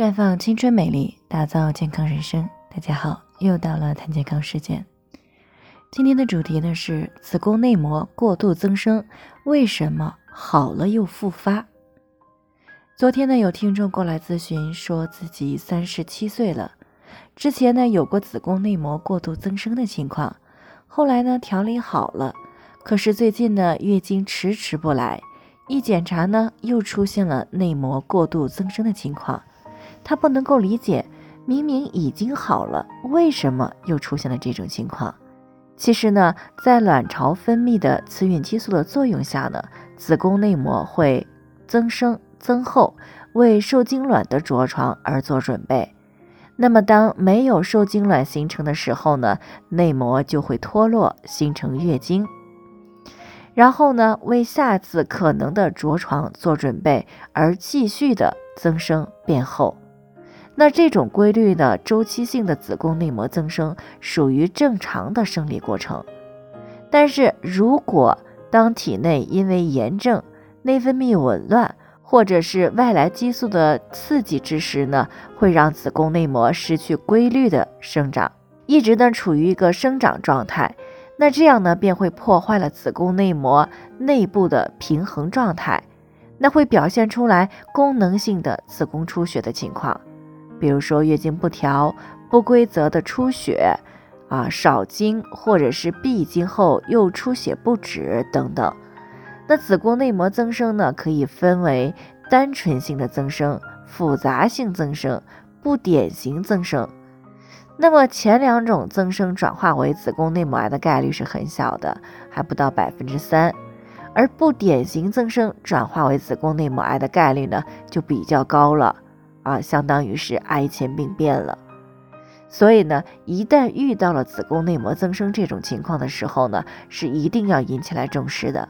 绽放青春美丽，打造健康人生。大家好，又到了谈健康时间。今天的主题呢是子宫内膜过度增生，为什么好了又复发？昨天呢有听众过来咨询，说自己三十七岁了，之前呢有过子宫内膜过度增生的情况，后来呢调理好了，可是最近呢月经迟迟不来，一检查呢又出现了内膜过度增生的情况。他不能够理解，明明已经好了，为什么又出现了这种情况？其实呢，在卵巢分泌的雌孕激素的作用下呢，子宫内膜会增生增厚，为受精卵的着床而做准备。那么，当没有受精卵形成的时候呢，内膜就会脱落，形成月经，然后呢，为下次可能的着床做准备，而继续的增生变厚。那这种规律的周期性的子宫内膜增生属于正常的生理过程，但是如果当体内因为炎症、内分泌紊乱或者是外来激素的刺激之时呢，会让子宫内膜失去规律的生长，一直呢处于一个生长状态，那这样呢便会破坏了子宫内膜内部的平衡状态，那会表现出来功能性的子宫出血的情况。比如说月经不调、不规则的出血，啊少经或者是闭经后又出血不止等等。那子宫内膜增生呢，可以分为单纯性的增生、复杂性增生、不典型增生。那么前两种增生转化为子宫内膜癌的概率是很小的，还不到百分之三，而不典型增生转化为子宫内膜癌的概率呢，就比较高了。啊，相当于是癌前病变了。所以呢，一旦遇到了子宫内膜增生这种情况的时候呢，是一定要引起来重视的。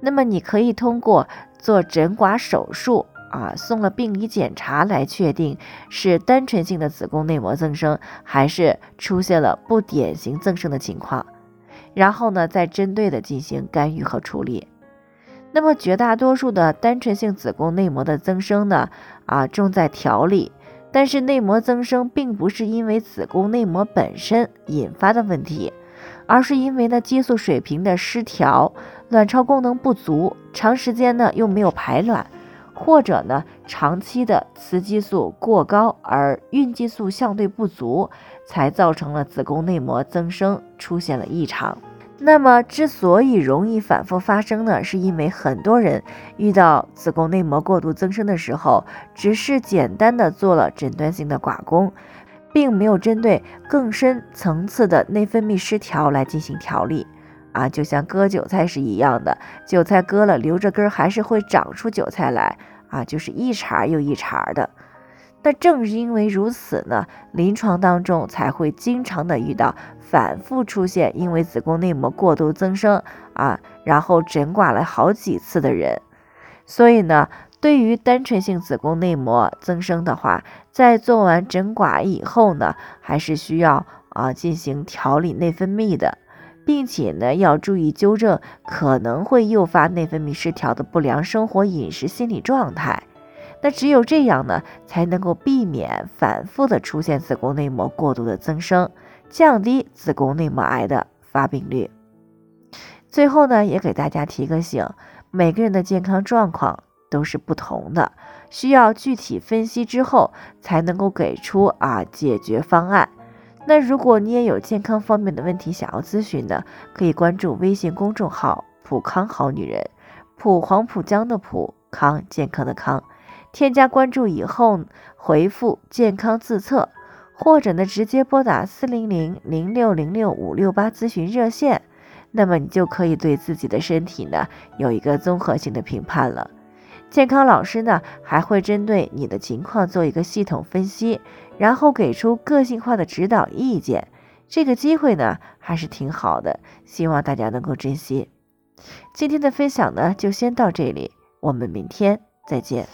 那么你可以通过做诊刮手术啊，送了病理检查来确定是单纯性的子宫内膜增生，还是出现了不典型增生的情况，然后呢，再针对的进行干预和处理。那么绝大多数的单纯性子宫内膜的增生呢，啊重在调理，但是内膜增生并不是因为子宫内膜本身引发的问题，而是因为呢激素水平的失调，卵巢功能不足，长时间呢又没有排卵，或者呢长期的雌激素过高而孕激素相对不足，才造成了子宫内膜增生出现了异常。那么，之所以容易反复发生呢，是因为很多人遇到子宫内膜过度增生的时候，只是简单的做了诊断性的刮宫，并没有针对更深层次的内分泌失调来进行调理。啊，就像割韭菜是一样的，韭菜割了留着根还是会长出韭菜来啊，就是一茬又一茬的。那正是因为如此呢，临床当中才会经常的遇到反复出现因为子宫内膜过度增生啊，然后诊刮了好几次的人。所以呢，对于单纯性子宫内膜增生的话，在做完诊刮以后呢，还是需要啊进行调理内分泌的，并且呢要注意纠正可能会诱发内分泌失调的不良生活、饮食、心理状态。那只有这样呢，才能够避免反复的出现子宫内膜过度的增生，降低子宫内膜癌的发病率。最后呢，也给大家提个醒，每个人的健康状况都是不同的，需要具体分析之后才能够给出啊解决方案。那如果你也有健康方面的问题想要咨询的，可以关注微信公众号“普康好女人”，普黄浦江的普康健康的康。添加关注以后，回复“健康自测”，或者呢直接拨打四零零零六零六五六八咨询热线，那么你就可以对自己的身体呢有一个综合性的评判了。健康老师呢还会针对你的情况做一个系统分析，然后给出个性化的指导意见。这个机会呢还是挺好的，希望大家能够珍惜。今天的分享呢就先到这里，我们明天再见。